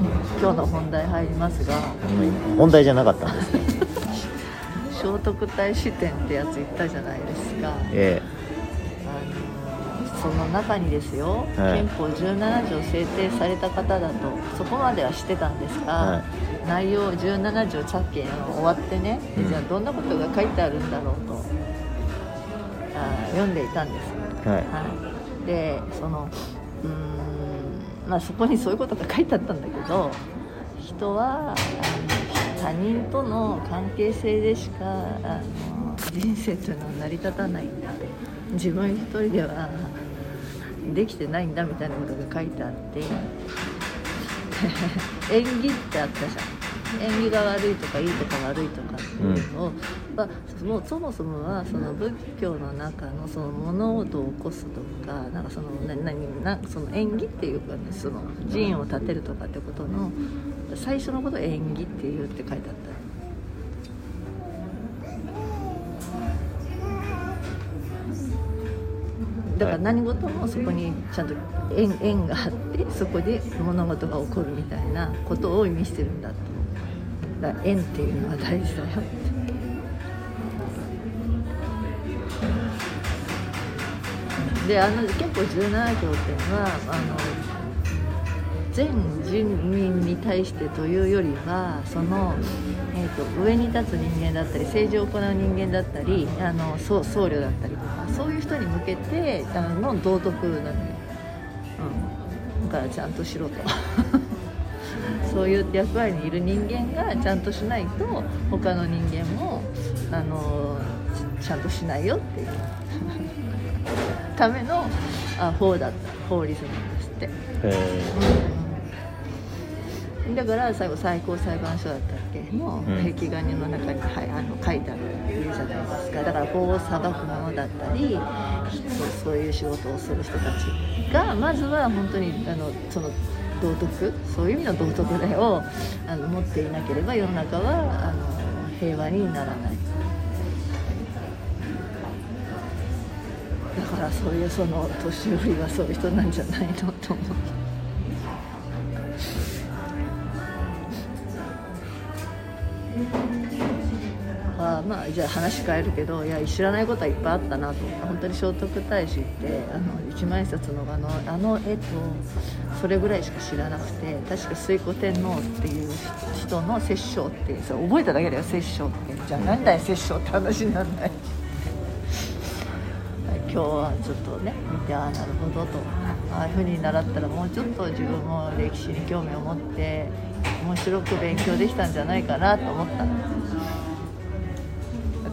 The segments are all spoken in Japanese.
今日の本題入りますが。うん本題じゃなかったんです。ね 聖徳太子展ってやつ言ったじゃないですか。えあのその中にですよ、はい。憲法17条制定された方だとそこまでは知ってたんですが、は内容17条着件終わってね、うん。じゃあどんなことが書いてあるんだろうとあ読んでいたんです、えはい。はい、でそのまあそこにそういうことが書いてあったんだけど人はあの他人との関係性でしかあの人生というのは成り立たないんだ自分一人ではできてないんだみたいなことが書いてあって 縁起ってあったじゃん。縁起が悪いとかいいとか悪いとかっていうのを、まあ、もうそもそもはその仏教の中のその物事を起こすとかなんかそのな何なその縁起っていうかねその寺院を建てるとかってことの最初のことを縁起っていうって書いてあっただから何事もそこにちゃんと縁縁があってそこで物事が起こるみたいなことを意味してるんだとだ縁っていうのは大事だよってであの憲法17条っていうのはあの全人民に対してというよりはその、えー、と上に立つ人間だったり政治を行う人間だったりあの僧僧侶だったりとかそういう人に向けてあの道徳なのよ、うん、だからちゃんとしろと。そういう役割にいる人間がちゃんとしないと他の人間もあのちちゃんとしないよっていう。ためのあ法だった。法律なんですって。えだから最後最高裁判所だったっけ？のうん。壁画の中に、はい、あの書いてあるじゃないですか。だから法を裁く者だったりそうそういう仕事をする人たちがまずは本当にあのその道徳そういう意味の道徳だよあの持っていなければ世の中はあの平和にならない。だからそういうその年寄りはそういう人なんじゃないのと思ってまあじゃあ話変えるけどいや知らないことはいっぱいあったなと。本当に聖徳太子ってあの一万円札のあのあの絵とそれぐらいしか知らなくて確か推古天皇っていう人の摂政ってそれ覚えただけだよ摂政って。じゃあ何だよ摂政って話にならな い。今日はちょっとね見てああなるほどと。ああいうふうに習ったらもうちょっと自分も歴史に興味を持って面白く勉強できたんじゃないかなと思った。んです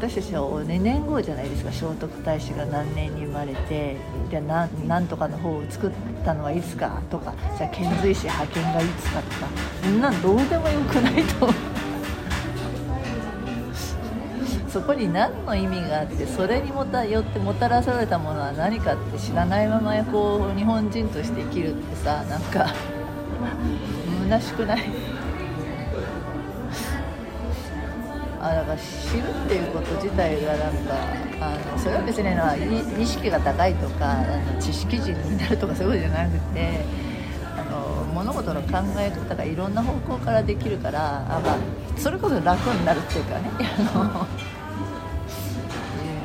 私たちは2年後じゃないですか。聖徳太子が何年に生まれてじゃあなんなんとかの方を作ったのはいつかとか。じゃあ遣隋使派遣がいつかとか。そんなんどうでもよくないと。そこに何の意味があってそれにもたよってもたらされたものは何かって知らないままこう日本人として生きるってさなんか虚しくない？あだから知るっていうこと自体がなんかあのそれは別にあの意識が高いとかあの知識人になるとかそういうことじゃなくてあの物事の考え方がいろんな方向からできるからあ、まあ、それこそ楽になるっていうかね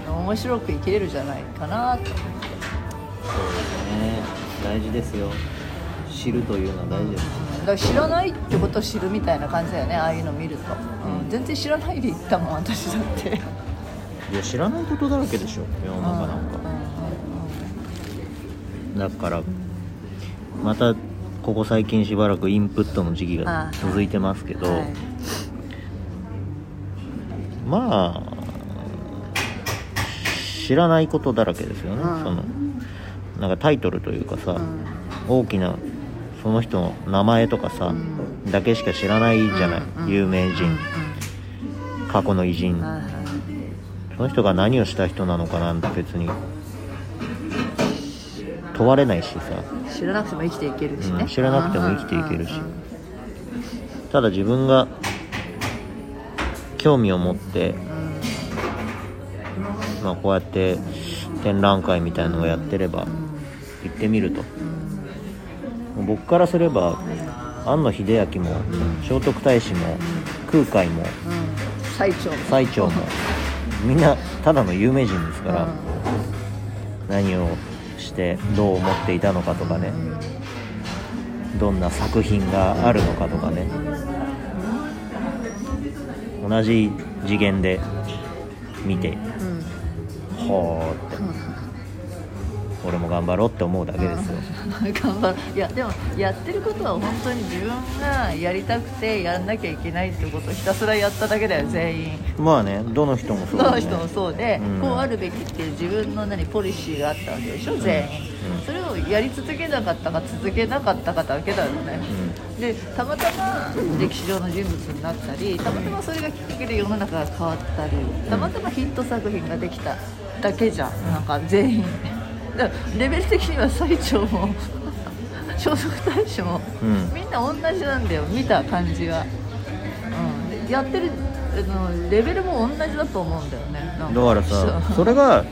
あの面白く生きれるじゃないかなと思って。そうですね大事ですよ知るというのは大事です、だから知らないってことを知るみたいな感じだよねああいうの見ると、うん、全然知らないで行ったもん私だって。いや知らないことだらけでしょ世の中なんか、だからまたここ最近しばらくインプットの時期が続いてますけど、はい。まあ知らないことだらけですよね、うん。そのなんかタイトルというかさ、うん。大きなその人の名前とかさ、うん。だけしか知らないじゃない、うん。有名人、うん。過去の偉人、その人が何をした人なのかなんて別に問われないしさ。知らなくても生きていけるしね、うん知らなくても生きていけるし。ただ自分が興味を持って、まあ、こうやって展覧会みたいのをやってれば行ってみると僕からすれば庵野秀明もうん聖徳太子も空海もうん。最長最澄も。みんなただの有名人ですから、うん何をしてどう思っていたのかとかねどんな作品があるのかとかね同じ次元で見てうん。ほーって俺も頑張ろうって思うだけですよ。う ん頑張るいやでもやってることは本当に自分がやりたくてやんなきゃいけないってことをひたすらやっただけだよ全員。まあねどの人もそうだね。どの人もそうで、うん。こうあるべきっていう自分の何ポリシーがあったわけでしょ全員、それをやり続けなかったか続けなかったかだけだよね、でたまたま歴史上の人物になったりたまたまそれがきっかけで世の中が変わったりたまたまヒット作品ができただけじゃん。なんか全員レベル的には最長も聖徳太子も、うん。みんな同じなんだよ見た感じは、うん、でやってるあのレベルも同じだと思うんだよね。だからさそれが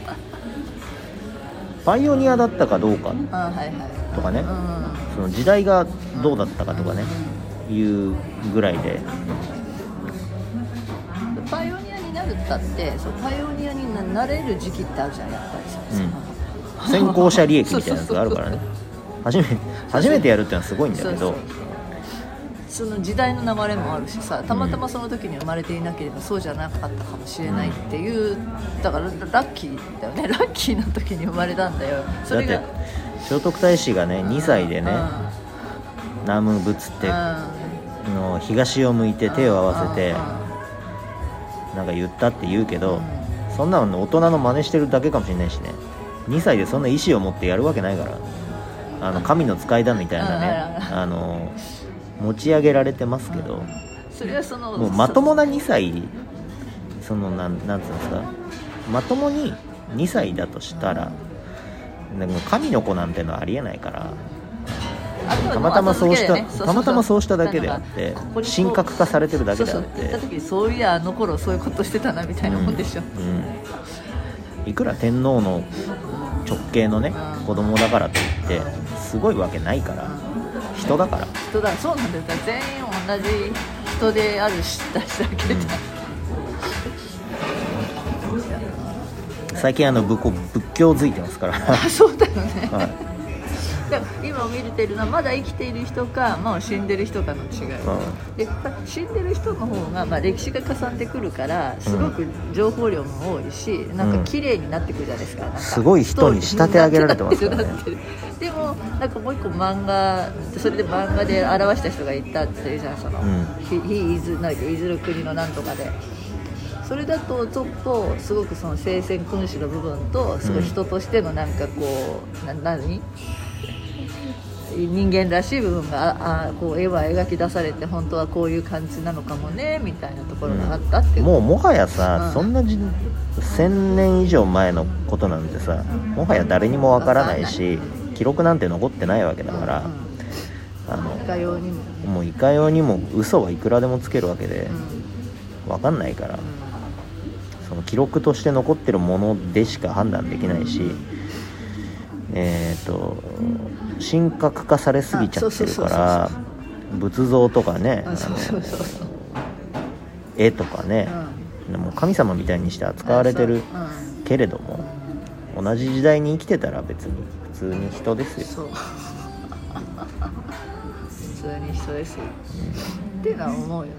パイオニアだったかどうかあはいはい。とかね。うん。その時代がどうだったかとかね。いうぐらいで。パイオニアになるったってそうパイオニアになれる時期ってあるじゃんやっぱりさ、うん先行者利益みたいなやつがあるからね。初め初めてやるってのはすごいんだけど。その時代の流れもあるしさたまたまその時に生まれていなければそうじゃなかったかもしれないっていうだからラッキーだよね。ラッキーな時に生まれたんだよ。そだってれが聖徳太子がね2歳でねうん。南無仏ってうんの東を向いて手を合わせてうん。なんか言ったって言うけどうん。そんなの大人の真似してるだけかもしれないしね2歳でそんな意思を持ってやるわけないからあの神の使いだみたいなねうんあの持ち上げられてますけどそれはそのもうまともな2歳そのなんなんつうんですかまともに2歳だとしたらでも神の子なんてのはありえないからたまたまそうしたたまたまそうしただけであって神格化されてるだけであっそうそう。行ったて時そういやあの頃そういうことしてたなみたいなもんでしょ、うんいくら天皇の直系のねうん子供だからといってすごいわけないから人だから。人だそうなんだよ。だから全員同じ人であるしだけだ、最近あの仏教仏教づいてますから。あそうだよね、はいでも今見れてるのはまだ生きている人か、まあ、死んでる人かの違い、で死んでる人の方が、まあ、歴史がかさんでくるからすごく情報量も多いし、なんか綺麗になってくるじゃないですか。なんかすごい人に仕立て上げられてますからね。でもなんかもう一個漫画それで漫画で表した人がいたっていうじゃんその、うん。ひひいずなんだっけいずる国のなんとかで。それだとちょっとすごくその聖戦君主の部分とすごい人としてのなんかこう、な何？人間らしい部分がああこう絵は描き出されて本当はこういう感じなのかもねみたいなところがあったっていう、もうもはやさ、うん。そんなじ1000年以上前のことなんてさもはや誰にもわからないし記録なんて残ってないわけだから、あのいかようにもね。もういかようにも嘘はいくらでもつけるわけでうん。わかんないから。その記録として残ってるものでしか判断できないしえっ、と神格化されすぎちゃってるから仏像とかね絵とかね、でも神様みたいにして扱われてるう。ん。けれども同じ時代に生きてたら別に普通に人ですよ。普通に人ですよ。っていうのは思うよね